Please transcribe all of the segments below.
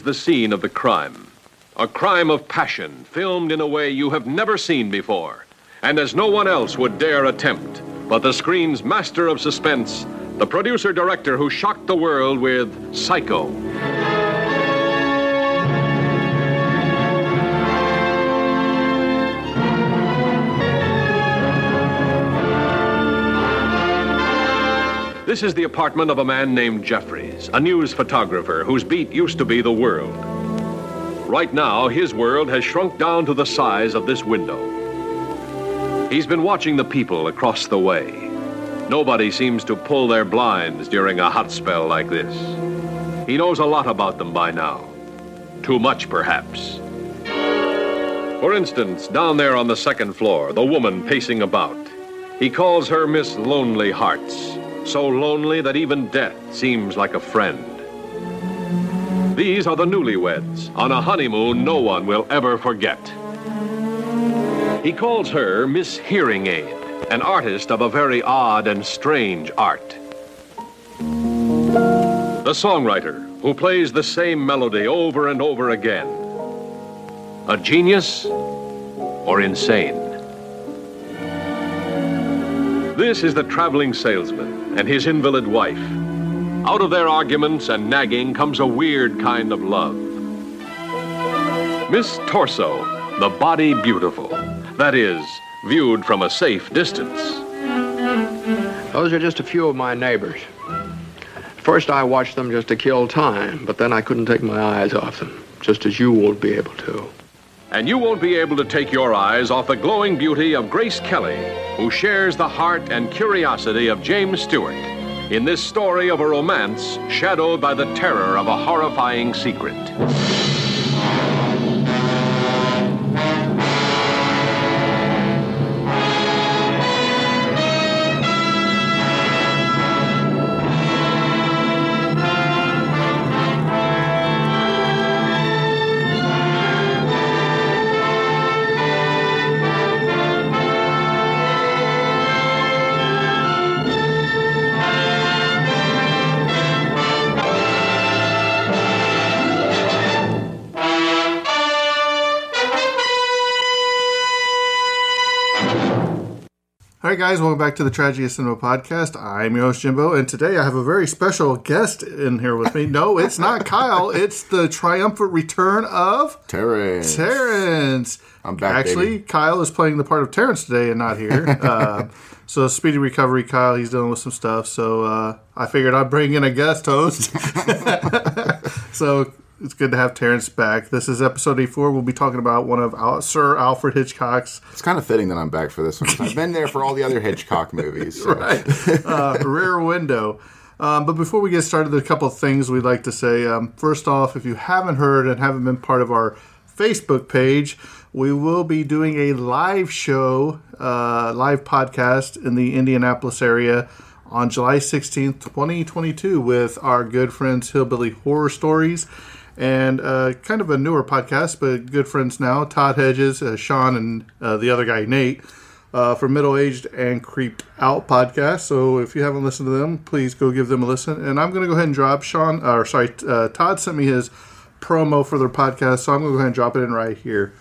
Is the scene of the crime. A crime of passion, filmed in a way you have never seen before, and as no one else would dare attempt. But the screen's master of suspense, the producer director who shocked the world with Psycho. This is the apartment of a man named Jefferies, a news photographer whose beat used to be the world. Right now, his world has shrunk down to the size of this window. He's been watching the people across the way. Nobody seems to pull their blinds during a hot spell like this. He knows a lot about them by now. Too much, perhaps. For instance, down there on the second floor, the woman pacing about. He calls her Miss Lonely Hearts so lonely that even death seems like a friend. These are the newlyweds on a honeymoon no one will ever forget. He calls her Miss Hearing Aid, an artist of a very odd and strange art. The songwriter who plays the same melody over and over again. A genius or insane? This is the traveling salesman and his invalid wife. Out of their arguments and nagging comes a weird kind of love. Miss Torso, the body beautiful. That is, viewed from a safe distance. Those are just a few of my neighbors. First, I watched them just to kill time, but then I couldn't take my eyes off them, just as you won't be able to. And you won't be able to take your eyes off the glowing beauty of Grace Kelly, who shares the heart and curiosity of James Stewart in this story of a romance shadowed by the terror of a horrifying secret. Guys, welcome back to the Tragedy of Cinema podcast. I'm your host, Jimbo, and today I have a very special guest in here with me. No, it's not Kyle, it's the triumphant return of Terrence. Terrence. I'm back, Actually, baby. Kyle is playing the part of Terrence today and not here. uh, so, speedy recovery, Kyle. He's dealing with some stuff. So, uh, I figured I'd bring in a guest host. so, it's good to have Terrence back. This is episode 84. We'll be talking about one of Al- Sir Alfred Hitchcock's It's kind of fitting that I'm back for this one. I've been there for all the other Hitchcock movies. so- uh, Rear Window. Um, but before we get started, there's a couple of things we'd like to say. Um, first off, if you haven't heard and haven't been part of our Facebook page, we will be doing a live show, uh, live podcast in the Indianapolis area on July 16th, 2022, with our good friends Hillbilly Horror Stories and uh, kind of a newer podcast, but good friends now, Todd Hedges, uh, Sean, and uh, the other guy, Nate. uh, for Middle Aged and Creeped Out podcast. So if you haven't listened to them, please go give them a listen. And I'm going to go ahead and drop Sean, or sorry, uh, Todd sent me his promo for their podcast, so I'm going to go ahead and drop it in right here.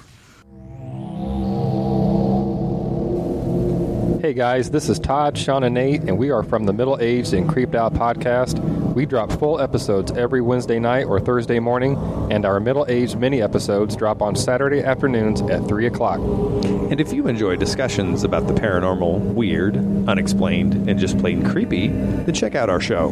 Hey guys, this is Todd, Sean, and Nate, and we are from the Middle Aged and Creeped Out podcast. We drop full episodes every Wednesday night or Thursday morning, and our middle aged mini episodes drop on Saturday afternoons at 3 o'clock. And if you enjoy discussions about the paranormal, weird, unexplained, and just plain creepy, then check out our show.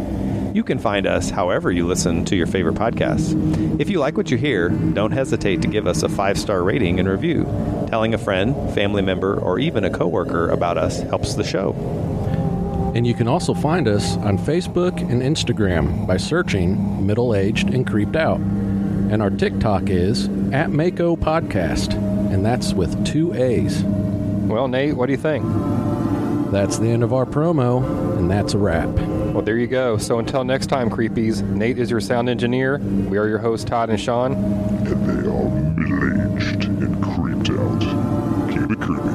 You can find us however you listen to your favorite podcasts. If you like what you hear, don't hesitate to give us a five star rating and review. Telling a friend, family member, or even a coworker about us helps the show. And you can also find us on Facebook and Instagram by searching Middle Aged and Creeped Out. And our TikTok is at Mako Podcast, and that's with two A's. Well, Nate, what do you think? That's the end of our promo, and that's a wrap. Well, there you go. So until next time, creepies, Nate is your sound engineer. We are your hosts, Todd and Sean. and they are middle-aged and creeped out. Keep it creepy.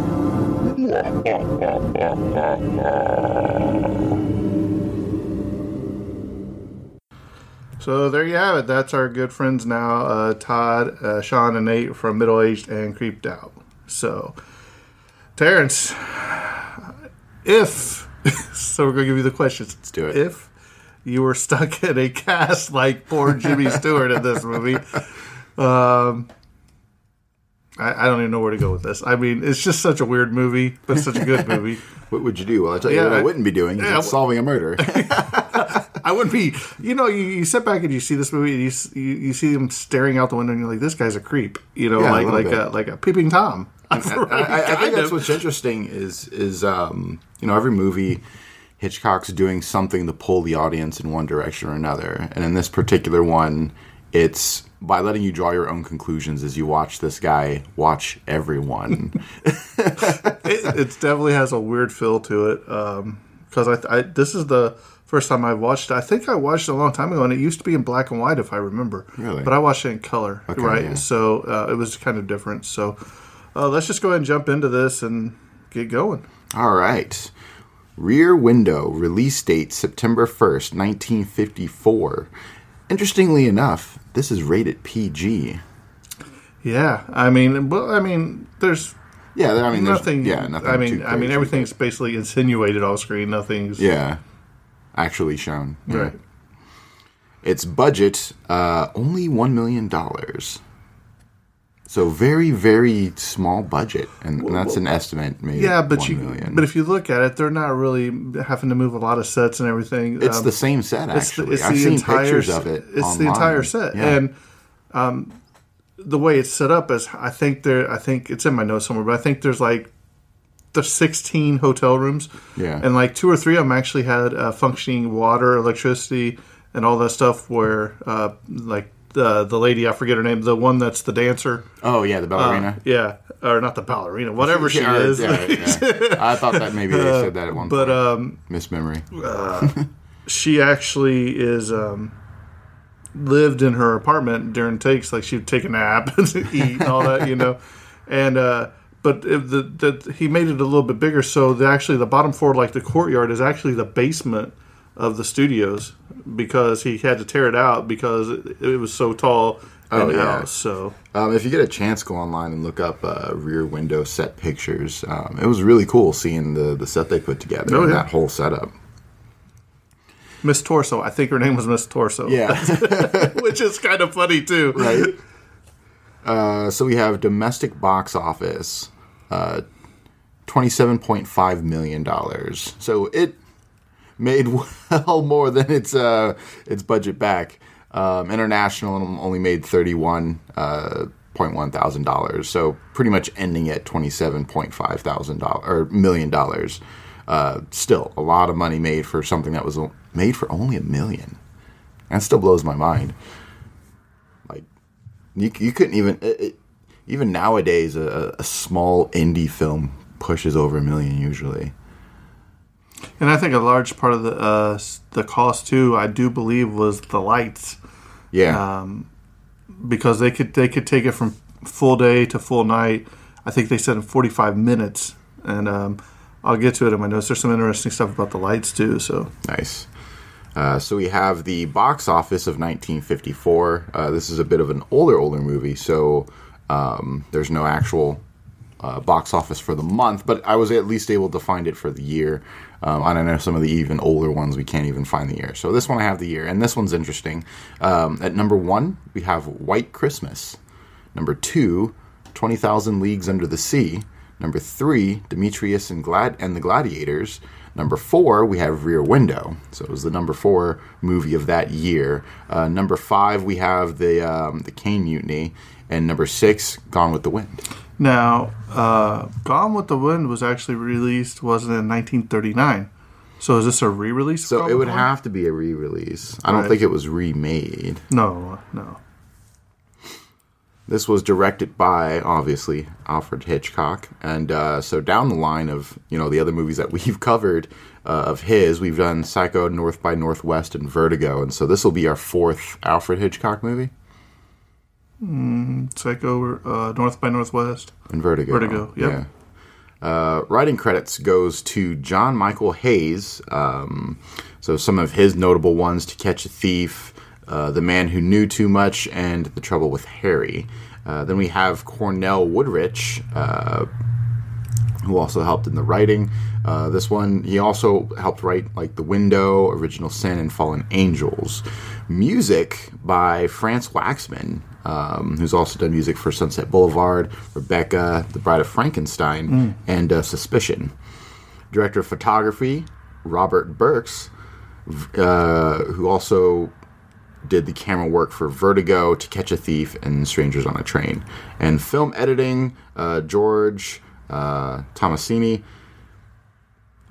So there you have it. That's our good friends now, uh, Todd, uh, Sean, and Nate from Middle Aged and Creeped Out. So, Terrence, if so, we're gonna give you the questions. Let's do it. If you were stuck in a cast like poor Jimmy Stewart in this movie, um, I, I don't even know where to go with this. I mean, it's just such a weird movie, but such a good movie. What would you do? Well, I tell you Yeah, what I I- wouldn't be doing. Yeah, solving a murder. I wouldn't be, you know, you, you sit back and you see this movie, and you, you you see him staring out the window, and you're like, this guy's a creep, you know, Yeah, like little like bit. a like a peeping tom. I, I, I think that's what's interesting is is um, you know every movie Hitchcock's doing something to pull the audience in one direction or another, and in this particular one, it's by letting you draw your own conclusions as you watch this guy watch everyone. it, it definitely has a weird feel to it. Because I, I this is the first time I watched. it. I think I watched it a long time ago, and it used to be in black and white, if I remember. Really? But I watched it in color, Okay, right? yeah. So uh, it was kind of different. So uh, let's just go ahead and jump into this and get going. All right. Rear Window, release date September 1st, 1954. Interestingly enough, this is rated PG. Yeah, I mean, well, I mean, there's Yeah, I mean, there's- nothing. Yeah, nothing. I mean, I mean, everything's basically insinuated off screen. Nothing's Yeah, actually shown. Yeah. right. Its budget uh, only one million dollars. So very, very small budget, and, that's an estimate. Maybe Yeah, but you, million. but if you look at it, they're not really having to move a lot of sets and everything. it's Um, the same set. It's the, Actually, it's I've the seen entire pictures of it. It's the entire set, Yeah. and um, the way it's set up is, I think there, I think it's in my notes somewhere, but I think there's like there's 16 hotel rooms, Yeah. and like two or three of them actually had uh, functioning water, electricity, and all that stuff. Where uh, like the the lady, I forget her name, the one that's the dancer, oh yeah, the ballerina. yeah, or not the ballerina, whatever she Yeah, is. yeah, yeah. I thought that maybe they said that at one But point. um, Mismemory. she actually is um, lived in her apartment during takes. Like she'd take a nap and eat and all that, you know. And uh, but if the, the he made it a little bit bigger, so the actually the bottom floor, like the courtyard, is actually the basement of the studios because he had to tear it out because it, it was so tall Oh, yeah. house. So Um, if you get a chance, go online and look up uh, Rear Window set pictures. Um, it was really cool seeing the the set they put together Oh, and yeah. that whole setup. Miss Torso, I think her name was Miss Torso. Yeah. which is kind of funny too. right? Uh, so we have domestic box office, uh, twenty-seven point five million dollars. So it made well more than its uh, its budget back. Um, international only made thirty-one uh, point one thousand dollars. So pretty much ending at twenty-seven point five thousand dollars or million dollars. Uh, still a lot of money made for something that was made for only a million. That still blows my mind. Like you, you couldn't even it, even nowadays a, a small indie film pushes over a million usually. And I think a large part of the uh, the cost too, I do believe, was the lights Yeah, because they could they could take it from full day to full night. I think they said in 45 minutes and um, I'll get to it in my notes. There's some interesting stuff about the lights too. So Nice. Uh, so we have the box office of 1954. Uh, this is a bit of an older, older movie, so um, there's no actual uh, box office for the month, but I was at least able to find it for the year. Um, I don't know some of the even older ones we can't even find the year. So this one I have the year, and this one's interesting. Um, at number one, we have White Christmas. Number two, 20,000 Leagues Under the Sea. Number three, Demetrius and Glad and the Gladiators. Number four, we have Rear Window. So it was the number four movie of that year. Uh, number five, we have the um, the Caine Mutiny, and number six, Gone with the Wind. Now, uh, Gone with the Wind was actually released wasn't it, in 1939. So is this a re-release? So it would Wind? have to be a re-release. I don't think it was remade. no, no. This was directed by obviously Alfred Hitchcock, and uh, so down the line of you know the other movies that we've covered uh, of his, we've done Psycho, North by Northwest, and Vertigo, and so this will be our fourth Alfred Hitchcock movie. Psycho, uh, North by Northwest. And Vertigo. Vertigo, yep. Yeah. Uh, writing credits goes to John Michael Hayes. Um, so some of his notable ones: To Catch a Thief, uh, The Man Who Knew Too Much, and The Trouble with Harry. Uh, then we have Cornell Woolrich, uh, who also helped in the writing. Uh, this one, he also helped write like The Window, Original Sin, and Fallen Angels. Music by Franz Waxman, um, who's also done music for Sunset Boulevard, Rebecca, The Bride of Frankenstein, and uh, Suspicion. Director of photography, Robert Burks, uh, who also did the camera work for Vertigo, To Catch a Thief, and Strangers on a Train. And film editing, uh, George uh, Tomasini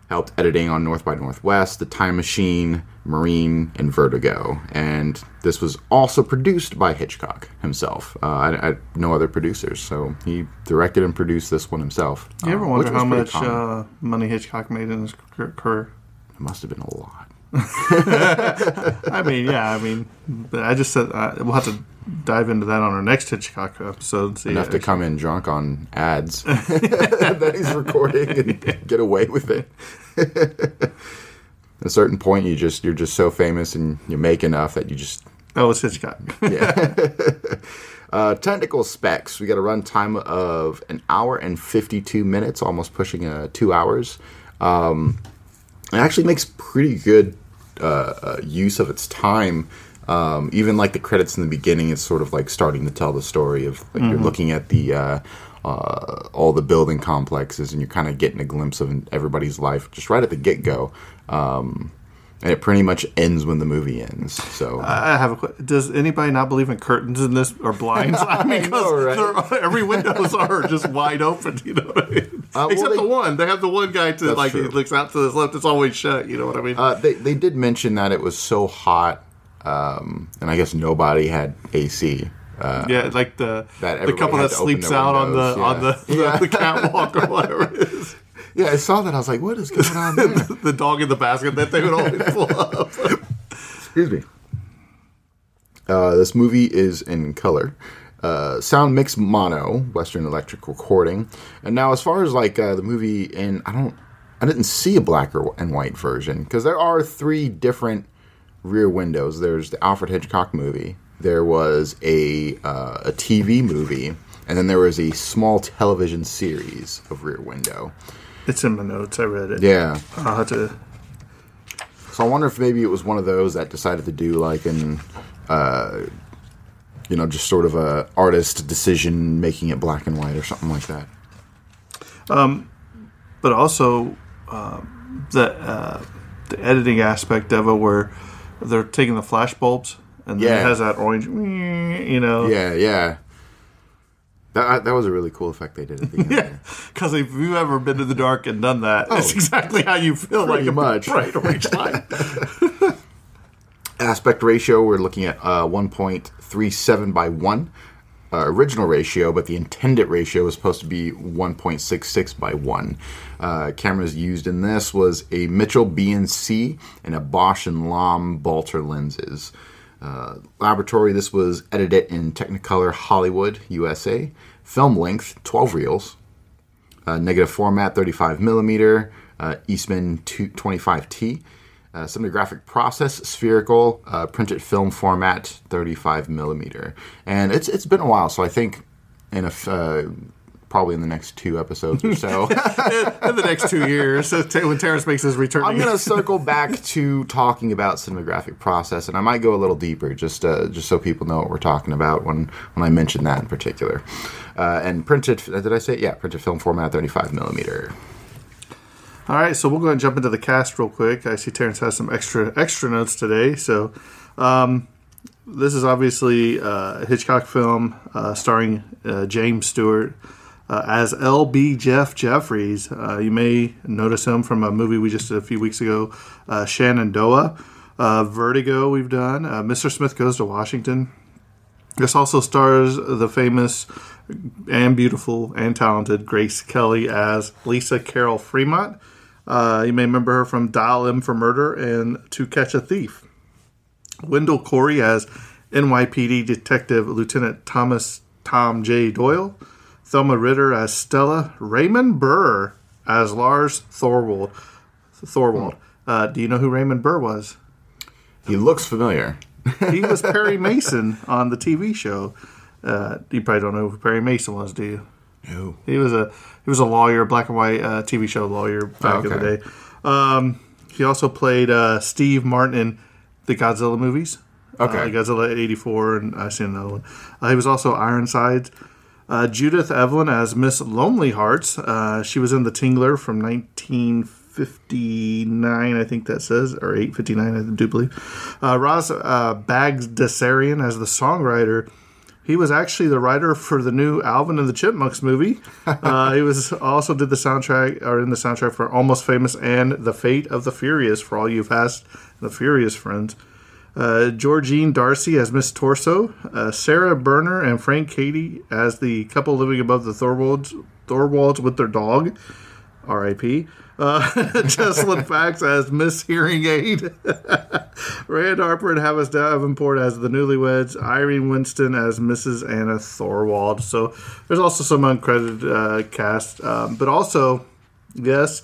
helped editing on North by Northwest, The Time Machine, Marnie, and Vertigo. And this was also produced by Hitchcock himself. Uh, I, I no other producers, so he directed and produced this one himself. You ever uh, wonder how much uh, money Hitchcock made in his car- career? it must have been a lot. I mean, yeah, I mean, but I just said uh, we'll have to dive into that on our next Hitchcock episode. See enough to come in drunk on ads that he's recording and get away with it. At a certain point, you just you're just so famous and you make enough that you just Oh, it's Hitchcock. uh, technical specs. We got a runtime of an hour and 52 minutes, almost pushing uh, two hours. Um, it actually makes pretty good uh, uh, use of its time. Um, even like the credits in the beginning, it's sort of like starting to tell the story of like you're looking at the uh, uh, all the building complexes, and you're kind of getting a glimpse of everybody's life just right at the get go. Um, and it pretty much ends when the movie ends. So I have a question. Does anybody not believe in curtains in this or blinds? I mean, because right? every windows are just wide open. You know what I mean? Uh, well, Except they- the one. They have the one guy to like true. he looks out to his left. It's always shut. You know what I mean? Uh, they they did mention that it was so hot, um, and I guess nobody had AC. Uh, yeah, like the the couple that sleeps out on the windows, on the, yeah. the, the catwalk or whatever it is. Yeah, I saw that. I was like, "What is going on?" There? the dog in the basket that they would always pull up. Excuse me. Uh, this movie is in color. Uh, sound mix mono, Western Electric recording. And now, as far as like uh, the movie, in I don't, I didn't see a black or, and white version because there are three different rear windows. There's the Alfred Hitchcock movie. There was a uh, a TV movie, and then there was a small television series of Rear Window. It's in my notes. I read it. Yeah, I'll have to. So I wonder if maybe it was one of those that decided to do like an, uh, you know, just sort of a artist decision, making it black and white or something like that. Um, but also um, the uh, the editing aspect of it, where they're taking the flash bulbs and then Yeah. it has that orange, you know. Yeah, yeah. That that was a really cool effect they did at the end. Yeah, because if you've ever been in the dark and done that, it's exactly how you feel. Oh. Pretty like much. bright orange light. Aspect ratio, we're looking at uh, 1.37 by 1. Uh, original ratio, but the intended ratio was supposed to be 1.66 by 1. Uh, cameras used in this was a Mitchell B&C and a Bausch and Lomb Baltar lenses. Uh, laboratory, this was edited in Technicolor Hollywood, USA. Film length, 12 reels. uh, negative format 35 millimeter, uh, Eastman 25T. Uh, cinematographic process, spherical, uh, printed film format, 35 millimeter, and it's it's been a while. So I think in a uh, probably in the next two episodes or so, in the next two years, so t- when Terrence makes his return. I'm going to circle back to talking about cinematographic process, and I might go a little deeper, just uh, just so people know what we're talking about when when I mention that in particular. Uh, and printed, did I say? Yeah, printed film format, 35 millimeter. All right, so we'll go ahead and jump into the cast real quick. I see Terrence has some extra extra notes today. So, um, this is obviously uh, a Hitchcock film uh, starring uh, James Stewart uh, as L.B. Jeff Jefferies. Uh, you may notice him from a movie we just did a few weeks ago, uh, Shenandoah. Vertigo, we've done. Mr. Smith Goes to Washington. This also stars the famous and beautiful and talented Grace Kelly as Lisa Carol Fremont. Uh, you may remember her from Dial M for Murder and To Catch a Thief. Wendell Corey as NYPD Detective Lieutenant Thomas Tom J. Doyle. Thelma Ritter as Stella. Raymond Burr as Lars Thorwald. Thorwald. Uh, do you know who Raymond Burr was? He looks familiar. he was Perry Mason on the TV show. Uh, you probably don't know who Perry Mason was, do you? No. He was a he was a lawyer, black and white uh, TV show lawyer back Oh, in the day. Um, he also played uh, Steve Martin in the Godzilla movies. Okay. uh, Godzilla '84, and I seen another one. Uh, he was also Ironsides. Uh, Judith Evelyn as Miss Lonely Hearts. Uh, she was in The Tingler from 1959, I think that says, or 859, I do believe. Uh, Ross uh, Bagdasarian as the songwriter. He was actually the writer for the new Alvin and the Chipmunks movie. Uh, he was also did the soundtrack or in the soundtrack for Almost Famous and The Fate of the Furious for all you Fast and the Furious friends. Uh, Georgine Darcy as Miss Torso, uh, Sara Berner and Frank Cady as the couple living above the Thorwalds, Thorwalds with their dog, R.I.P. Uh, Jessalyn Fax as Miss Hearing Aid, Rand Harper and Havis Davenport as the newlyweds, Irene Winston as Mrs. Anna Thorwald. So there's also some uncredited uh, cast, um, but also, yes,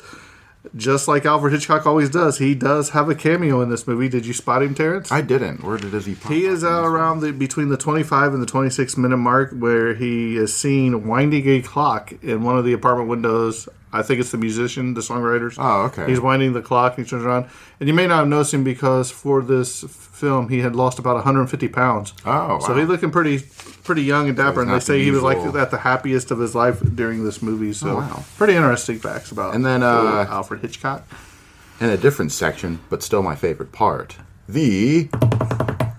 just like Alfred Hitchcock always does, he does have a cameo in this movie. Did you spot him, Terrence? I didn't. Where did he? Pop He is this around the between the 25 and the 26 minute mark where he is seen winding a clock in one of the apartment windows. I think it's the musician, the songwriters. Oh, okay. He's winding the clock. And he turns around, and you may not have noticed him because for this film he had lost about 150 pounds. Oh, so he's looking pretty, pretty young and dapper. and they say he was like at the happiest of his life during this movie. So, Oh, wow. pretty interesting facts about And then, uh, Alfred Hitchcock. in a different section, but still my favorite part. The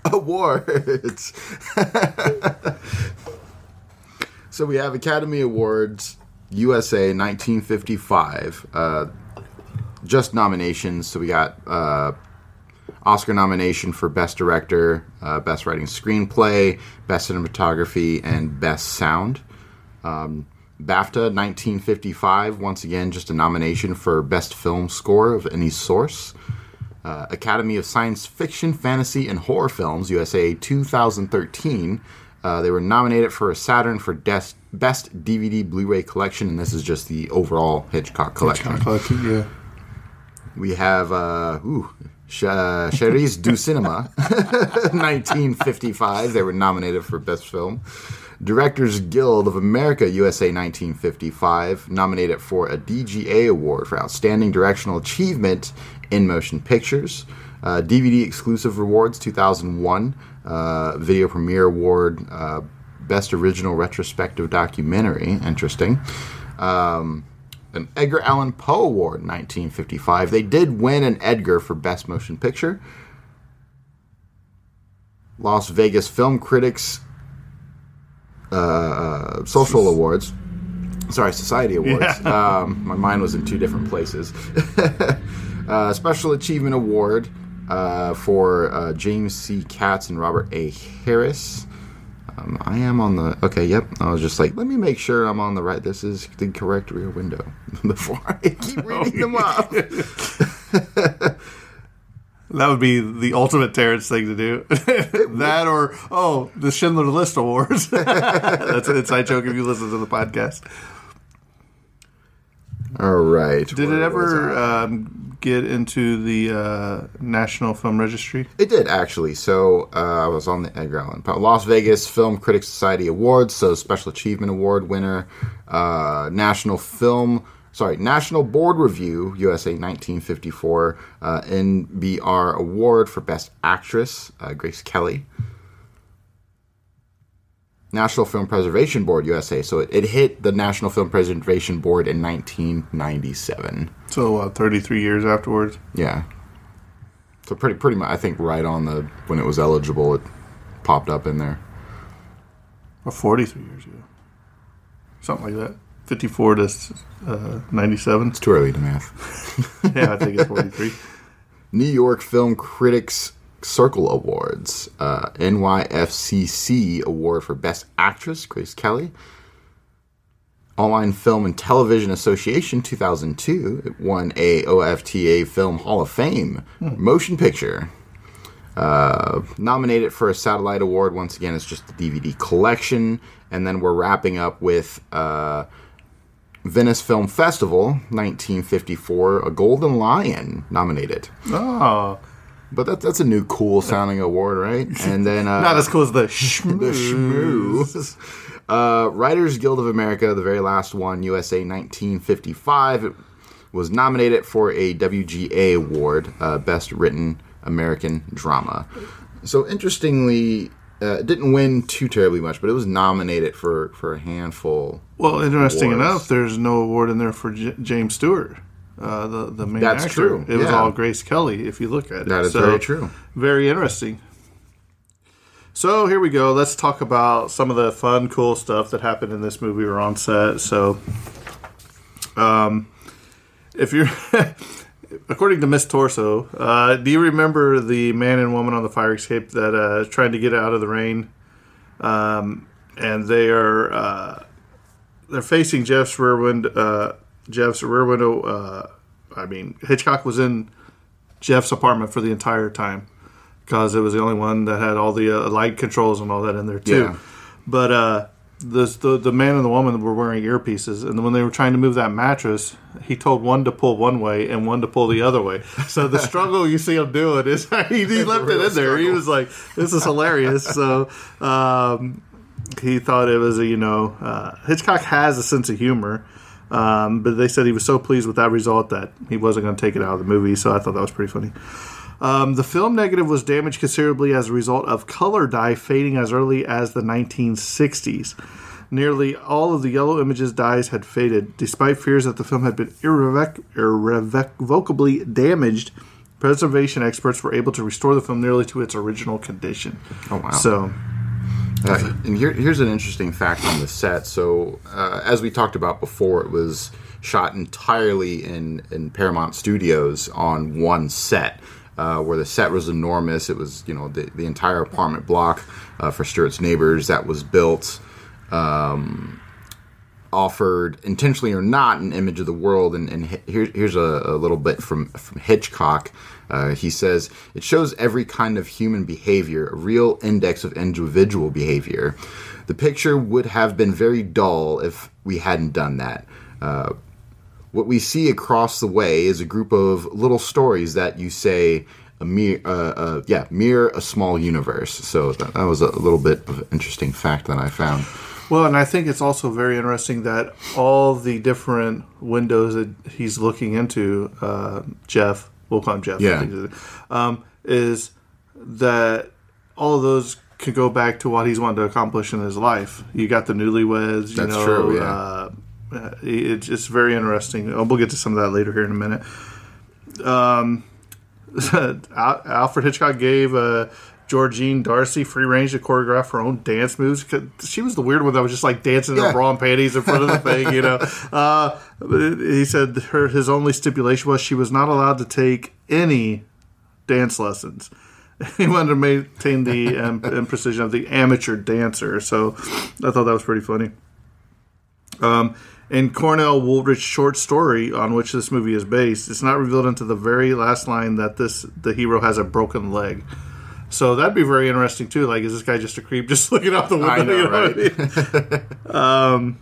awards. so we have Academy Awards USA 1955. Uh, just nominations. So we got uh, Oscar nomination for Best Director, uh, Best Writing Screenplay, Best Cinematography, and Best Sound. Um, BAFTA 1955, once again, just a nomination for Best Film Score of any source. Uh, Academy of Science Fiction, Fantasy, and Horror Films, USA 2013. Uh, they were nominated for a Saturn for Des- Best DVD Blu ray Collection, and this is just the overall Hitchcock collection. yeah. We have uh, ooh, Ch- uh, Cherise du Cinema, 1955. They were nominated for Best Film. Directors Guild of America, USA, 1955, nominated for a DGA Award for Outstanding Directional Achievement in Motion Pictures. Uh, DVD Exclusive Awards, 2001. Uh, Video Premiere Award, uh, Best Original Retrospective Documentary. Interesting Um, an Edgar Allan Poe Award in 1955. They did win an Edgar for Best Motion Picture. Las Vegas Film Critics uh, Social Awards. Sorry, Society Awards. Um, my mind was in two different places. uh, Special Achievement Award uh, for uh, James C. Katz and Robert A. Harris. Um, I am on the okay. Yep. I was just like, let me make sure I'm on the right. This is the correct rear window before I keep reading them off. That would be the ultimate Terrence thing to do. that or oh, the Schindler List Awards. That's an inside joke if you listen to the podcast. All right. Did it ever um, get into the uh, National Film Registry? It did actually. So uh, I was on the Edgar Allan Poe Las Vegas Film Critics Society Awards, so Special Achievement Award winner, uh, National Film, sorry, National Board Review USA 1954 uh, NBR Award for Best Actress, uh, Grace Kelly. National Film Preservation Board USA. So it, it hit the National Film Preservation Board in 1997. So uh, 33 years afterwards. Yeah. So pretty pretty much I think right on the when it was eligible it popped up in there. Or 43 years ago. Something like that. 54 to uh, 97. It's too early to math. Yeah, I think it's 43. New York Film Critics Circle Awards. Uh, NYFCC Award for Best Actress, Grace Kelly. Online Film and Television Association 2002. It won a OFTA Film Hall of Fame. Motion Picture. Uh, nominated for a Satellite Award. Once again, it's just the DVD collection. And then we're wrapping up with uh, Venice Film Festival 1954. A Golden Lion nominated. Oh, But that, that's a new cool sounding award, right? And then uh, not as cool as the the Shmoo. Uh, Writers Guild of America, the very last one, USA 1955, it was nominated for a WGA award, uh, Best Written American Drama. So interestingly, uh, didn't win too terribly much, but it was nominated for, for a handful. Well, interesting Awards. enough, there's no award in there for J- James Stewart, uh, the the main That's actor. true, It was all Grace Kelly, if you look at it. That is So, very true. Very interesting. So here we go. Let's talk about some of the fun, cool stuff that happened in this movie or on set. So, um, if you're, according to Miss Torso, uh, do you remember the man and woman on the fire escape that uh, trying to get out of the rain? Um, and they are uh, they're facing Jeff's rear window. Uh, Jeff's rear window. Uh, I mean, Hitchcock was in Jeff's apartment for the entire time because it was the only one that had all the uh, light controls and all that in there too. Yeah. But uh, this, the the man and the woman were wearing earpieces, and when they were trying to move that mattress, he told one to pull one way and one to pull the other way. So the struggle you see him doing is he, he left it in there. He was like, "This is hilarious." So. Um, he thought it was a you know uh, Hitchcock has a sense of humor, um, but they said he was so pleased with that result that he wasn't going to take it out of the movie. So I thought that was pretty funny. Um, the film negative was damaged considerably as a result of color dye fading as early as the 1960s. Nearly all of the yellow images dyes had faded, despite fears that the film had been irrevoc- irrevocably damaged. Preservation experts were able to restore the film nearly to its original condition. Oh, wow. So Uh, and here, here's an interesting fact on the set. So, uh, as we talked about before, it was shot entirely in, in Paramount Studios on one set, uh, where the set was enormous. It was, you know, the, the entire apartment block uh, for Stewart's neighbors that was built. Um, offered intentionally or not an image of the world and, and here, here's a, a little bit from, from hitchcock uh, he says it shows every kind of human behavior a real index of individual behavior. The picture would have been very dull if we hadn't done that. Uh, what we see across the way is a group of little stories that you say a uh, uh, yeah mirror a small universe. So that, that was a little bit of interesting fact that i found. Well, and I think it's also very interesting that all the different windows that he's looking into, uh, Jeff, we'll call him Jeff, Yeah. um, is that all of those could go back to what he's wanted to accomplish in his life. You got the newlyweds, you That's know. true, yeah. Uh, uh, it's, it's very interesting. Uh, We'll get to some of that later here in a minute. Um, Alfred Hitchcock gave uh, Georgine Darcy free range to choreograph her own dance moves. She was the weird one that was just like dancing in Yeah. her bra and panties in front of the thing, you know. Uh, he said her his only stipulation was she was not allowed to take any dance lessons. He wanted to maintain the um, and precision of the amateur dancer. So I thought that was pretty funny. Um, in Cornell Woolrich's short story on which this movie is based, it's not revealed until the very last line that this the hero has a broken leg. So that'd be very interesting too. Like, is this guy just a creep, just looking out the window? I know, you what I mean? um,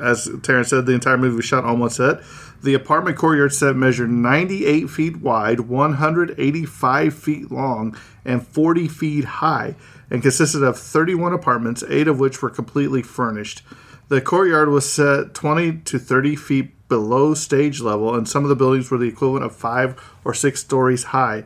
as Terrence said, the entire movie was shot on one set. The apartment courtyard set measured 98 feet wide, 185 feet long, and 40 feet high, and consisted of 31 apartments, eight of which were completely furnished. The courtyard was set 20 to 30 feet below stage level, and some of the buildings were the equivalent of five or six stories high.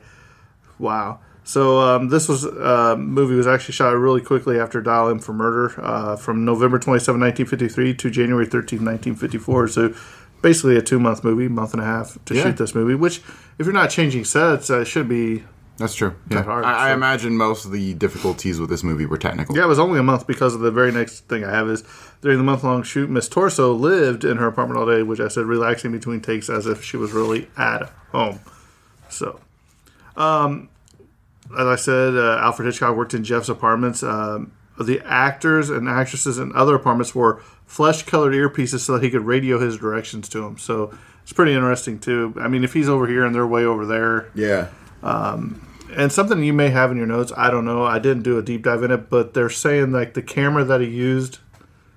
Wow. So um, this was uh, movie was actually shot really quickly after Dial M for Murder, uh, from November 27, 1953 to January 13, 1954. So basically a two month movie, month and a half to Yeah. shoot this movie. Which, if you're not changing sets, uh, it should be. That's true. Yeah. hard, I, I imagine most of the difficulties with this movie were technical. Yeah, it was only a month because of the very next thing I have is during the month long shoot, Miss Torso lived in her apartment all day, which I said relaxing between takes as if she was really at home. So, um, as I said, uh, Alfred Hitchcock worked in Jeff's apartments. Um, the actors and actresses in other apartments wore flesh colored earpieces so that he could radio his directions to them. So it's pretty interesting too. I mean, if he's over here and they're way over there, Yeah. and something you may have in your notes, I don't know. I didn't do a deep dive in it, but they're saying like the camera that he used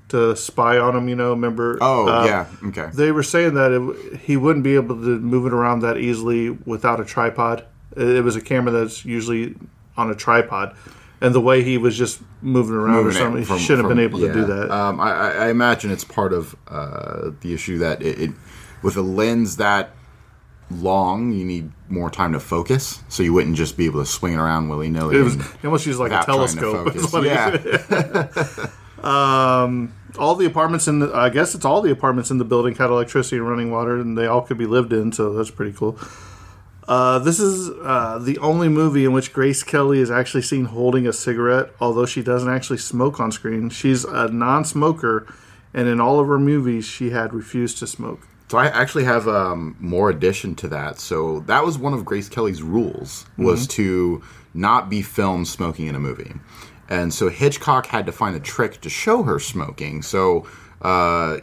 to spy on him. You know, remember? Oh, uh, yeah. Okay. They were saying that it, he wouldn't be able to move it around that easily without a tripod. It, was a camera that's usually on a tripod, and the way he was just moving around or Moving it something, he shouldn't have been able to do that. Um, I, I imagine it's part of uh, the issue that it, it with a lens that long, you need more time to focus, so you wouldn't just be able to swing it around willy nilly. it was he almost used like a telescope. is what he- Yeah, Um, all the apartments in the, I guess it's all the apartments in the building had electricity and running water, and they all could be lived in, so that's pretty cool. Uh, this is uh, the only movie in which Grace Kelly is actually seen holding a cigarette, although she doesn't actually smoke on screen. She's a non smoker, and in all of her movies, she had refused to smoke. So I actually have um, more addition to that. So that was one of Grace Kelly's rules was to not be filmed smoking in a movie, and so Hitchcock had to find a trick to show her smoking. So uh,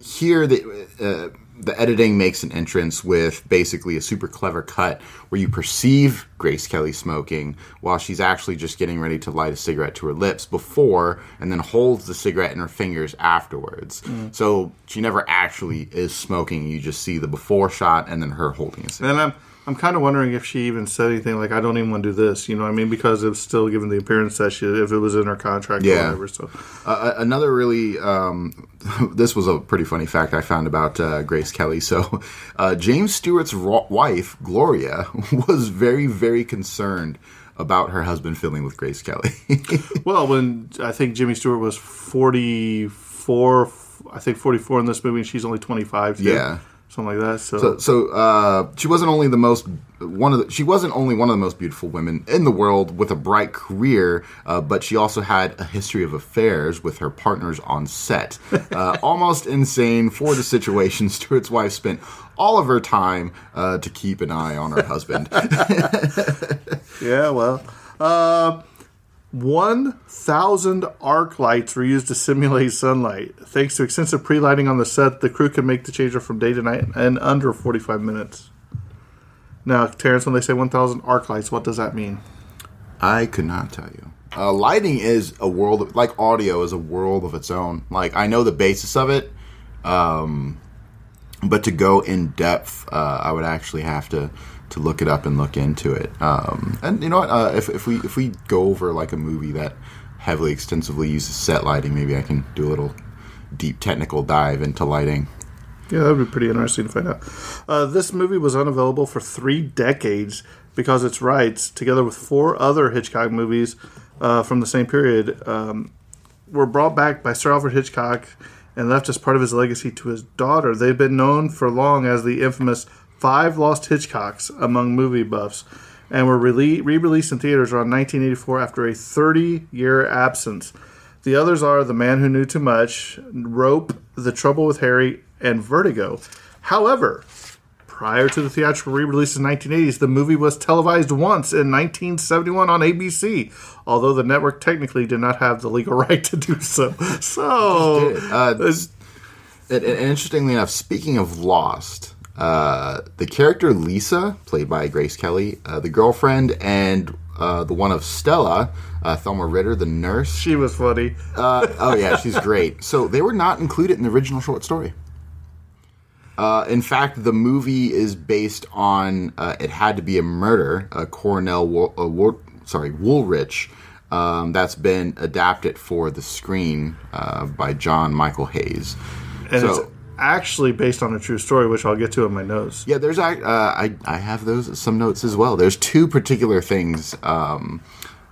here the uh, the editing makes an entrance with basically a super clever cut where you perceive Grace Kelly smoking while she's actually just getting ready to light a cigarette to her lips before and then holds the cigarette in her fingers afterwards. Mm. So she never actually is smoking. You just see the before shot and then her holding a cigarette. And I'm I'm kind of wondering if she even said anything like, "I don't even want to do this," you know what I mean? Because it's still given the appearance that she, if it was in her contract or Yeah. whatever. So Uh, another really, um, this was a pretty funny fact I found about uh, Grace Kelly. So, uh, James Stewart's ro- wife, Gloria, was very, very concerned about her husband filming with Grace Kelly. Well, when I think Jimmy Stewart was 44, I think 44 in this movie, and she's only 25. too. Yeah. Something like that. So, so, so uh, she wasn't only the most one of the, she wasn't only one of the most beautiful women in the world with a bright career, uh, but she also had a history of affairs with her partners on set. Uh, almost insane for the situation. Stewart's wife spent all of her time uh, to keep an eye on her husband. yeah, well. Uh, 1,000 arc lights were used to simulate sunlight. Thanks to extensive pre lighting on the set, the crew could make the change from day to night in under 45 minutes. Now, Terrence, when they say 1,000 arc lights, what does that mean? I could not tell you. Uh, lighting is a world, of, like audio is a world of its own. Like I know the basis of it, um, but to go in depth, uh, I would actually have to to look it up and look into it. Um, and you know what? Uh, if if we if we go over like a movie that heavily extensively uses set lighting, maybe I can do a little deep technical dive into lighting. Yeah, that would be pretty interesting to find out. Uh, this movie was unavailable for three decades because its rights, together with four other Hitchcock movies uh, from the same period, um, were brought back by Sir Alfred Hitchcock and left as part of his legacy to his daughter. They've been known for long as the infamous Five Lost Hitchcocks among movie buffs and were re-released in theaters around 1984 after a 30-year absence. The others are The Man Who Knew Too Much, Rope, The Trouble with Harry, and Vertigo. However, prior to the theatrical re-release in 1980s, the movie was televised once in 1971 on ABC, although the network technically did not have the legal right to do so. So, Uh, And, and interestingly enough, speaking of Lost, uh, the character Lisa, played by Grace Kelly, uh, the girlfriend and uh, the one of Stella, uh, Thelma Ritter, the nurse. She was funny. Uh, oh yeah, she's great. So they were not included in the original short story. Uh, in fact, the movie is based on uh, "It Had to Be a Murder," a Cornell, Wo- Wo- sorry, Woolrich, um, that's been adapted for the screen uh, by John Michael Hayes. And so, actually based on a true story, which I'll get to in my notes. yeah, there's I, uh, I I have those some notes as well. There's two particular things um,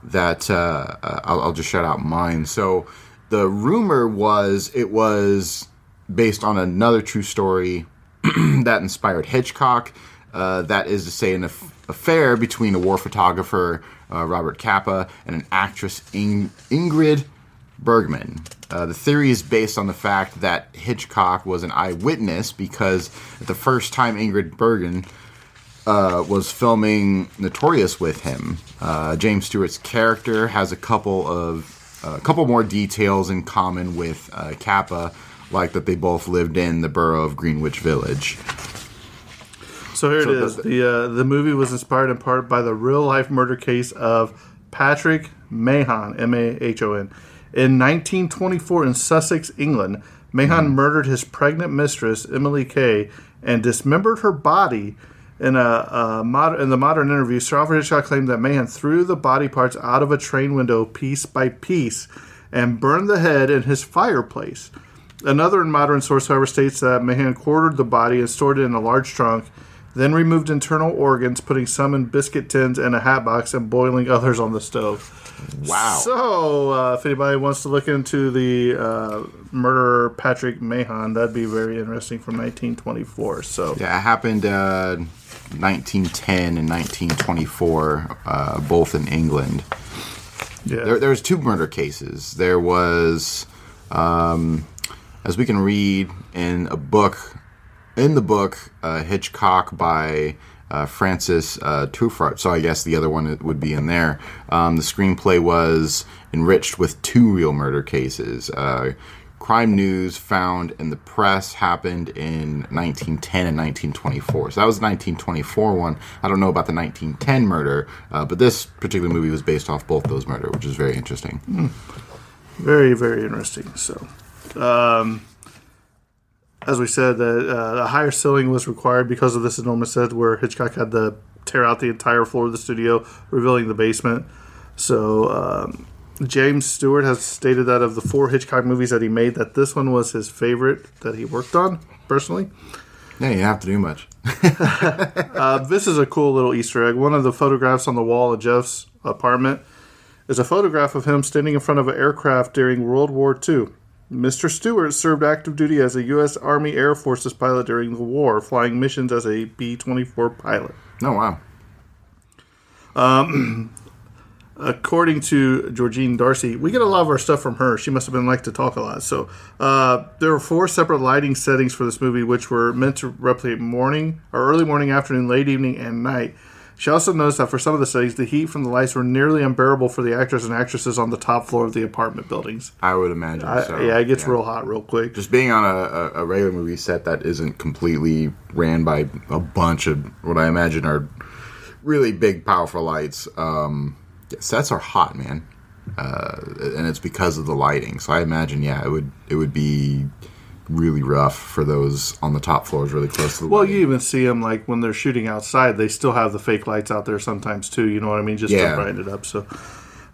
that uh, uh, I'll, I'll just shout out mine. So the rumor was it was based on another true story that inspired Hitchcock. Uh, that is to say, an aff- affair between a war photographer, uh, Robert Capa, and an actress, In- Ingrid Bergman. Uh, the theory is based on the fact that Hitchcock was an eyewitness because at the first time Ingrid Bergman uh, was filming Notorious with him, uh, James Stewart's character has a couple of a couple more details in common with uh, Capa, like that they both lived in the borough of Greenwich Village. So here So it is. the- The uh, the movie was inspired in part by the real life murder case of Patrick Mahon, M A H O N. In 1924 in Sussex, England, Mahon hmm. murdered his pregnant mistress Emily Kaye and dismembered her body. In a, a mod- in the modern interview, Sir Alfred Hitchcock claimed that Mahon threw the body parts out of a train window piece by piece and burned the head in his fireplace. Another modern source, however, states that Mahon quartered the body and stored it in a large trunk, then removed internal organs, putting some in biscuit tins and a hat box, and boiling others on the stove. Wow. So, uh, if anybody wants to look into the uh, murderer Patrick Mahon, that'd be very interesting from 1924. So, Yeah, it happened uh, 1910 and 1924, uh, both in England. yeah. There, there was two murder cases. There was, um, as we can read in a book, in the book uh, Hitchcock by uh, Francis uh, Tufart. So I guess the other one would be in there. Um, the screenplay was enriched with two real murder cases. Uh, crime news found in the press happened in 1910 and 1924. So that was the 1924 one. I don't know about the 1910 murder, uh, but this particular movie was based off both those murder, which is very interesting. Very, very interesting. So, um, as we said, that uh, a higher ceiling was required because of this enormous set, where Hitchcock had to tear out the entire floor of the studio, revealing the basement. So, um, James Stewart has stated that of the four Hitchcock movies that he made, that this one was his favorite that he worked on personally. Yeah, you have to do much. Uh, this is a cool little Easter egg. One of the photographs on the wall of Jeff's apartment is a photograph of him standing in front of an aircraft during World War II. Mr. Stewart served active duty as a U.S. Army Air Forces pilot during the war, flying missions as a B 24 pilot. Oh, wow. According to Georgine Darcy, we get a lot of our stuff from her. She must have been like to talk a lot. So uh, there were four separate lighting settings for this movie, which were meant to replicate morning or early morning, afternoon, late evening, and night. She also noticed that for some of the settings, the heat from the lights were nearly unbearable for the actors and actresses on the top floor of the apartment buildings. I would imagine I, so. yeah, it gets real hot real quick. Just being on a, a, a regular movie set that isn't completely ran by a bunch of what I imagine are really big, powerful lights. Um, sets are hot, man, uh, and it's because of the lighting. So I imagine, yeah, it would it would be really rough for those on the top floors, really close to the. Well, lighting. you even see them like when they're shooting outside, they still have the fake lights out there sometimes too. You know what I mean? Just Yeah. to brighten it up. So,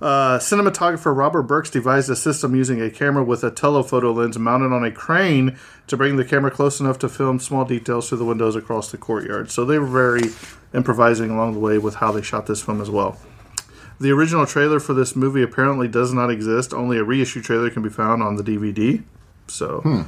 uh, cinematographer Robert Burks devised a system using a camera with a telephoto lens mounted on a crane to bring the camera close enough to film small details through the windows across the courtyard. So they were very improvising along the way with how they shot this film as well. The original trailer for this movie apparently does not exist. Only a reissue trailer can be found on the DVD. So.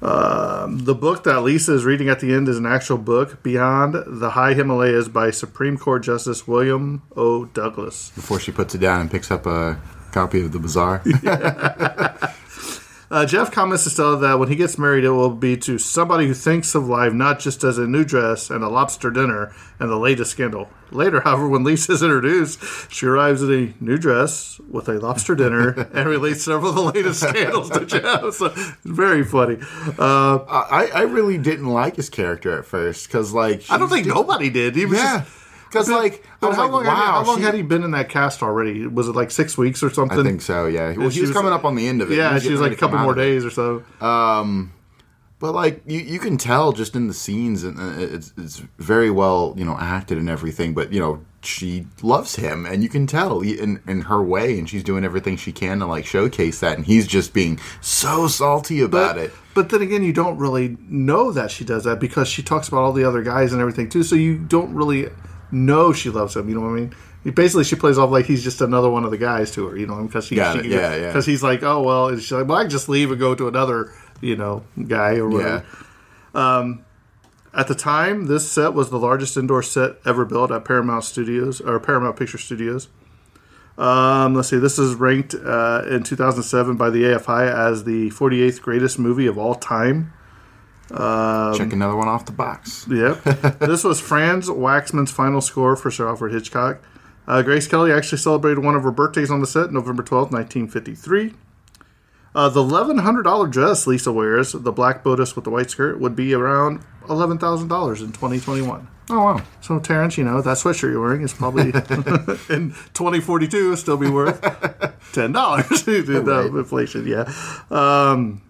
Um, the book that Lisa is reading at the end is an actual book, Beyond the High Himalayas by Supreme Court Justice William O. Douglas. before she puts it down and picks up a copy of the Bazaar. Uh, Jeff comments to Stella that when he gets married, it will be to somebody who thinks of life not just as a new dress and a lobster dinner and the latest scandal. Later, however, when Lisa is introduced, she arrives in a new dress with a lobster dinner and relates several of the latest scandals to Jeff. So, very funny. Uh, I, I really didn't like his character at first because, like, I don't think nobody did. He was Yeah. just- because like But how like, long, had, he, how long she- had he been in that cast already? Was it like six weeks or something? I think so. Yeah. Well, she he was was- coming up on the end of it. Yeah, was she was like a ready to come couple more days or so. But like you, you can tell just in the scenes, and uh, it's it's very well you know acted and everything. But you know she loves him, and you can tell in in her way, and she's doing everything she can to like showcase that. And he's just being so salty about but, it. But then again, you don't really know that she does that because she talks about all the other guys and everything too. So you don't really know she loves him. You know what I mean? Basically, she plays off like he's just another one of the guys to her. You know, because he, she. Yeah, yeah. Because he's like, oh well, and she's like, well, I can just leave and go to another, you know, guy or whatever. Yeah. At the time, this set was the largest indoor set ever built at Paramount Studios or Paramount Picture Studios. Um, let's see, this is ranked uh, in 2007 by the AFI as the 48th greatest movie of all time. Check another one off the box. Yep. this was Franz Waxman's final score for Sir Alfred Hitchcock. Uh, Grace Kelly actually celebrated one of her birthdays on the set, November 12th, 1953. Uh, the $1,100 dress Lisa wears, the black bodice with the white skirt, would be around $11,000 in 2021. Oh wow. So, Terrence, you know, that sweatshirt you're wearing is probably in 2042 still be worth $10 due to Right. inflation. Yeah. Um,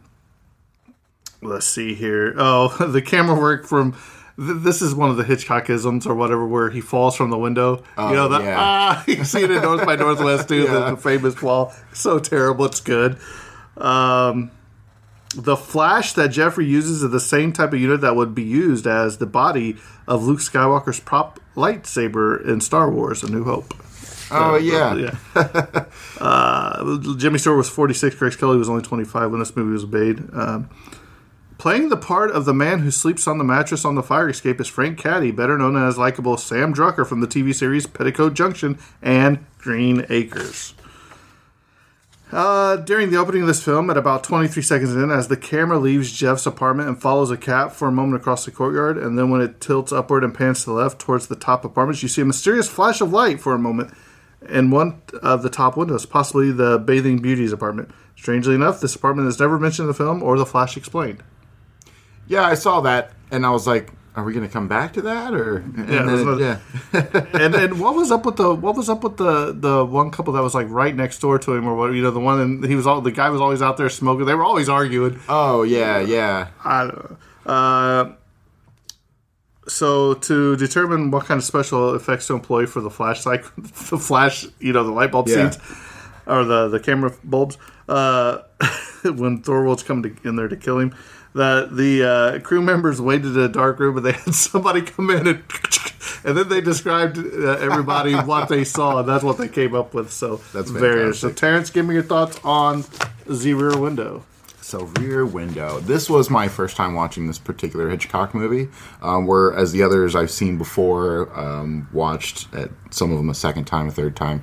let's see here. Oh, the camera work from. th- This is one of the Hitchcockisms or whatever, where he falls from the window. you know, the, yeah. ah, you see it in North by Northwest too, the, Yeah. the famous fall. So terrible, it's good. Um, the flash that Jefferies uses is the same type of unit that would be used as the body of Luke Skywalker's prop lightsaber in Star Wars: A New Hope. Oh yeah. Yeah. uh, Jimmy Stewart was 46. Grace Kelly was only 25 when this movie was made. Um, playing the part of the man who sleeps on the mattress on the fire escape is Frank Cady, better known as likable Sam Drucker from the TV series Petticoat Junction and Green Acres. Uh, during the opening of this film, at about 23 seconds in, as the camera leaves Jeff's apartment and follows a cat for a moment across the courtyard, and then when it tilts upward and pans to the left towards the top apartments, you see a mysterious flash of light for a moment in one of the top windows, possibly the Bathing Beauty's apartment. Strangely enough, this apartment is never mentioned in the film or the flash explained. Yeah, I saw that, and I was like, "Are we going to come back to that?" Or and Yeah, then it yeah. and and what was up with the what was up with the the one couple that was like right next door to him or what you know the one and he was all the guy was always out there smoking. They were always arguing. Oh yeah, yeah. I don't know. Uh, so to determine what kind of special effects to employ for the flash cycle, the flash, you know, the light bulb Yeah. scenes or the the camera bulbs, uh, when Thorwald's come to, in there to kill him, that the uh, crew members waited in a dark room and they had somebody come in and and then they described uh, everybody what they saw and that's what they came up with. So That's very interesting. So. Terrence, give me your thoughts on the rear window. So Rear Window. This was my first time watching this particular Hitchcock movie. Um, whereas the others I've seen before, um, watched at some of them a second time, a third time.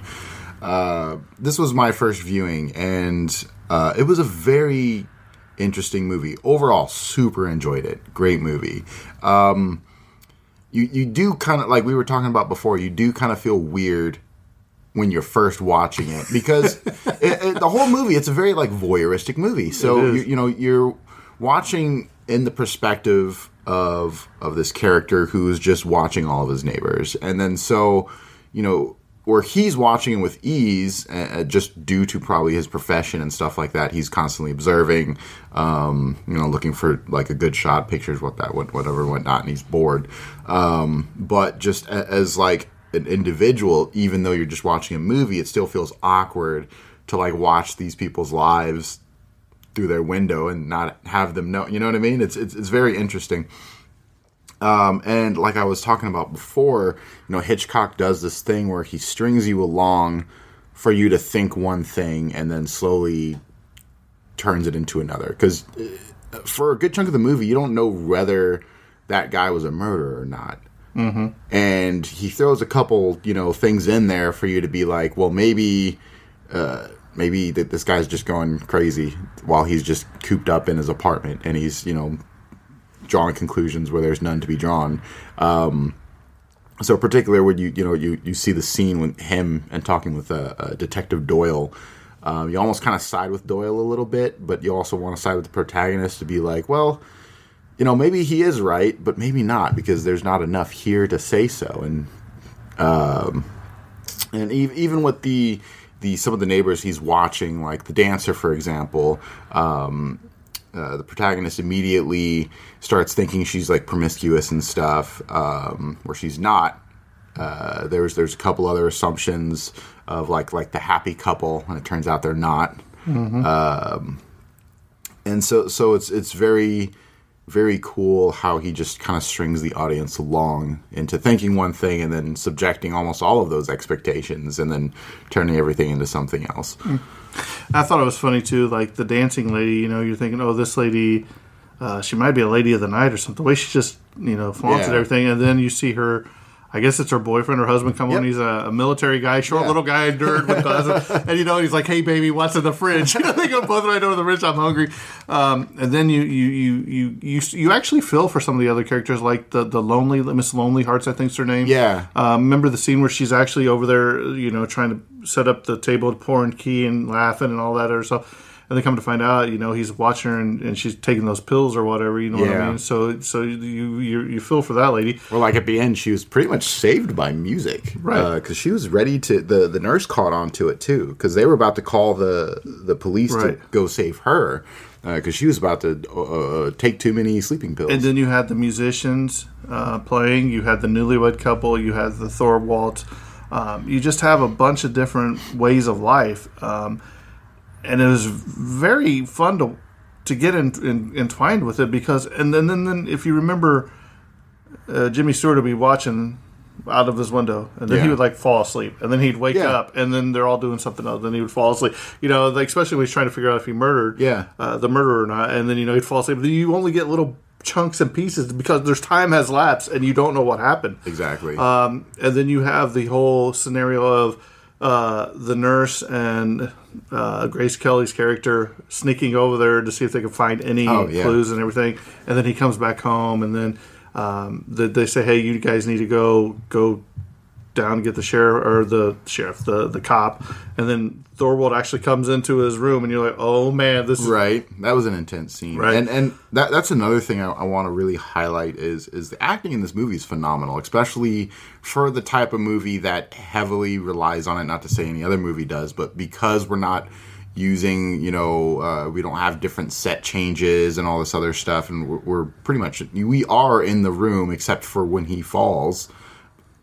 Uh, this was my first viewing, and uh, it was a very interesting movie. Overall, super enjoyed it. Great movie. Um, you you do kind of like we were talking about before. You do kind of feel weird when you're first watching it because it, it, the whole movie it's a very like voyeuristic movie. So you, you know you're watching in the perspective of of this character who's just watching all of his neighbors, and then so you know where he's watching it with ease, uh, just due to probably his profession and stuff like that. He's constantly observing, um, you know, looking for like a good shot, pictures, what that, what, whatever, whatnot, and he's bored. Um, but just a, as like an individual, even though you're just watching a movie, it still feels awkward to like watch these people's lives through their window and not have them know. You know what I mean? It's it's, it's very interesting. Um, and like I was talking about before, you know, Hitchcock does this thing where he strings you along for you to think one thing and then slowly turns it into another. Because for a good chunk of the movie, you don't know whether that guy was a murderer or not. Mm-hmm. And he throws a couple, you know, things in there for you to be like, well, maybe, uh, maybe that this guy's just going crazy while he's just cooped up in his apartment and he's, you know, drawing conclusions where there's none to be drawn. Um, so, particular when you you know you you see the scene with him and talking with uh, uh, Detective Doyle, um, you almost kind of side with Doyle a little bit, but you also want to side with the protagonist to be like, well, you know, maybe he is right, but maybe not because there's not enough here to say so. And and e- even with the the some of the neighbors he's watching, like the dancer, for example, um, uh, the protagonist immediately starts thinking she's like promiscuous and stuff, um, where she's not. Uh, there's there's a couple other assumptions of like like the happy couple, and it turns out they're not. Um, and so so it's it's very very cool how he just kind of strings the audience along into thinking one thing and then subjecting almost all of those expectations and then turning everything into something else. I thought it was funny too, like the dancing lady. You know, you're thinking, oh, this lady, uh, she might be a lady of the night or something. The way she just, you know, flaunted Yeah. everything, and then you see her. I guess it's her boyfriend or husband come on. He's a, a military guy, short Yeah. little guy, nerd with glasses, and you know he's like, "Hey, baby, what's in the fridge?" You know, they go both right over the fridge. I'm hungry, um, and then you you you you you you actually feel for some of the other characters, like the the lonely Miss Lonely Hearts, I think's her name. Yeah. Um, remember the scene where she's actually over there, you know, trying to set up the table, pouring key and laughing and all that other stuff. And then come to find out, you know, he's watching her and, and she's taking those pills or whatever. You know what I Yeah. mean? So, so you you you feel for that lady. Well, like at the end, she was pretty much saved by music, Right. Because she was ready to. the The nurse caught on to it too, because they were about to call the the police Right. to go save her, because she was about to uh, uh, take too many sleeping pills. And then you had the musicians uh, playing. You had the newlywed couple. You had the Thorwalds. Um, you just have a bunch of different ways of life, um, and it was very fun to to get in, in, entwined with it because. And then, then, then if you remember, uh, Jimmy Stewart would be watching out of his window, and then he would like fall asleep, and then he'd wake Yeah. up, and then they're all doing something else, and then he would fall asleep. You know, like especially when he's trying to figure out if he murdered, Yeah. uh, the murderer or not, and then you know he'd fall asleep. Then you only get little chunks and pieces because there's time has lapsed and you don't know what happened. exactly. Um, and then you have the whole scenario of uh, the nurse and uh, Grace Kelly's character sneaking over there to see if they can find any Oh, yeah. clues and everything. And then he comes back home, and then um, the, they say, "Hey, you guys need to go go down to get the sheriff or the sheriff, the the cop." And then Thorwald actually comes into his room, and you're like, "Oh man, this is Right, that was an intense scene, Right. And and that that's another thing I, I want to really highlight is is the acting in this movie is phenomenal, especially for the type of movie that heavily relies on it. Not to say any other movie does, but because we're not using, you know, uh, we don't have different set changes and all this other stuff, and we're, we're pretty much we are in the room except for when he falls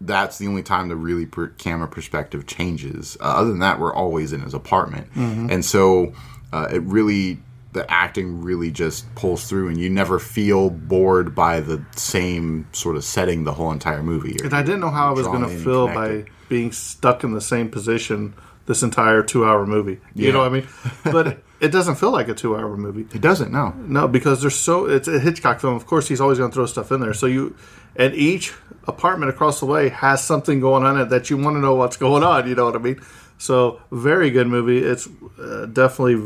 that's the only time the really per- camera perspective changes. Uh, other than that, we're always in his apartment, and so uh, it really the acting really just pulls through, and you never feel bored by the same sort of setting the whole entire movie. And I didn't know how I was going to feel by being stuck in the same position this entire two-hour movie. You Yeah. know what I mean? But it doesn't feel like a two-hour movie. It doesn't no. No, because there's so it's a Hitchcock film. Of course, he's always going to throw stuff in there. So you and each apartment across the way has something going on in it that you want to know what's going on. You know what I mean? So very good movie. It's uh, definitely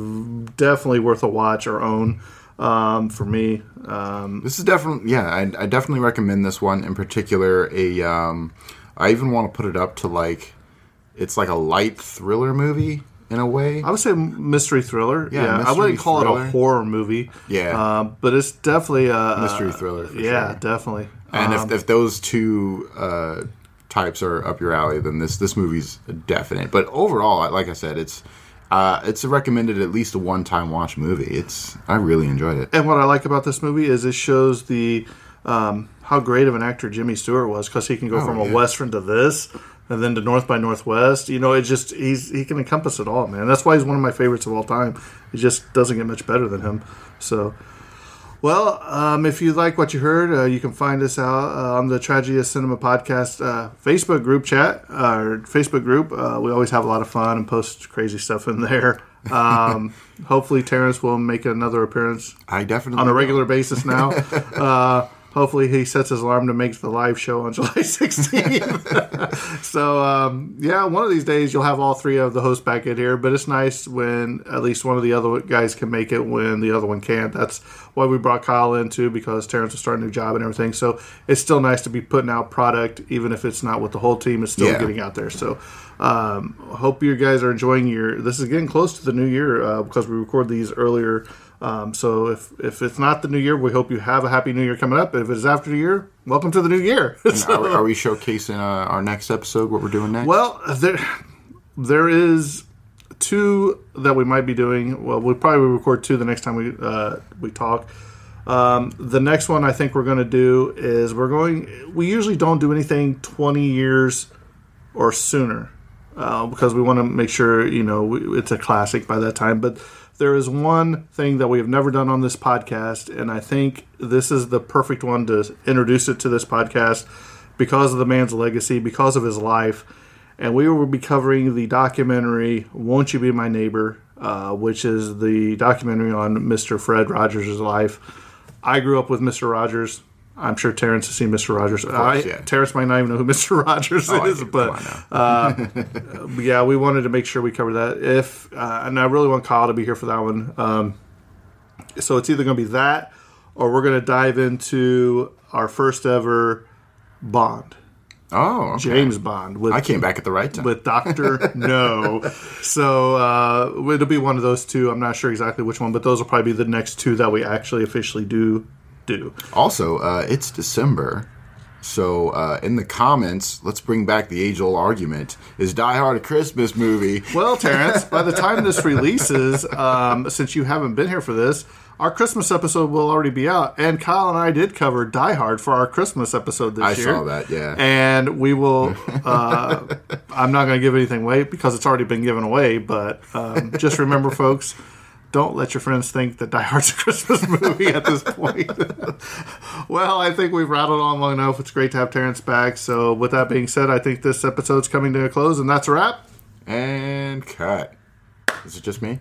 definitely worth a watch or own um, for me. Um, This is definitely yeah. I, I definitely recommend this one in particular. A um, I even want to put it up to like it's like a light thriller movie in a way. I would say mystery thriller. Yeah, Yeah, I wouldn't call it a horror movie. Yeah. uh, but it's definitely a Mystery thriller, for yeah, sure. definitely. And Um, if, if those two uh, types are up your alley, then this this movie's definite. But overall, like I said, it's uh, it's a recommended at least a one time watch movie. It's I really enjoyed it. And what I like about this movie is it shows the um, how great of an actor Jimmy Stewart was because he can go Oh, from yeah. a western to this, and then to North by Northwest. You know, it just he's he can encompass it all, man. That's why he's one of my favorites of all time. It just doesn't get much better than him. So. Well, um, if you like what you heard, uh, you can find us out uh, on the Tragedy of Cinema podcast uh, Facebook group chat, uh, or Facebook group. Uh, we always have a lot of fun and post crazy stuff in there. Um, hopefully, Terrence will make another appearance I definitely on a will. regular basis now. Hopefully, he sets his alarm to make the live show on July 16th. so, um, yeah, one of these days you'll have all three of the hosts back in here. But it's nice when at least one of the other guys can make it when the other one can't. That's why we brought Kyle in too, because Terrence will start a new job and everything. So it's still nice to be putting out product, even if it's not with the whole team. It's still Yeah. getting out there. So. Um, hope you guys are enjoying your. This is getting close to the new year uh, because we record these earlier Um, so if if it's not the new year, we hope you have a happy new year coming up. If it is after the year, welcome to the new year. And are, we- are we showcasing uh, our next episode? What we're doing next? Well, there there is two that we might be doing. Well, we'll probably record two the next time we uh, we talk. Um, the next one I think we're going to do is we're going. We usually don't do anything twenty years or sooner uh, because we want to make sure you know we, it's a classic by that time. But there is one thing that we have never done on this podcast, and I think this is the perfect one to introduce it to this podcast because of the man's legacy, because of his life. And we will be covering the documentary "Won't You Be My Neighbor," uh, which is the documentary on Mr. Fred Rogers' life. I grew up with Mr. Rogers. I'm sure Terrence has seen Mr. Rogers. I, yeah. Terrence might not even know who Mr. Rogers Oh, is, but uh, yeah, we wanted to make sure we cover that. If uh, and I really want Kyle to be here for that one. Um, so it's either going to be that, or we're going to dive into our first ever Bond, oh, okay. James Bond. With I came back at the right time. with Doctor No. So uh, it'll be one of those two. I'm not sure exactly which one, but those will probably be the next two that we actually officially do do. Also, uh, it's December. So, uh, in the comments, let's bring back the age old argument Is Die Hard a Christmas movie? Well, Terrence, by the time this releases, um, since you haven't been here for this, our Christmas episode will already be out. And Kyle and I did cover Die Hard for our Christmas episode this I year. I saw that, yeah. And we will. Uh, I'm not going to give anything away because it's already been given away. But um, just remember, folks. Don't let your friends think that Die Hard's a Christmas movie at this point. well, I think we've rattled on long enough. It's great to have Terrence back. So, with that being said, I think this episode's coming to a close, and that's a wrap. And cut. Is it just me?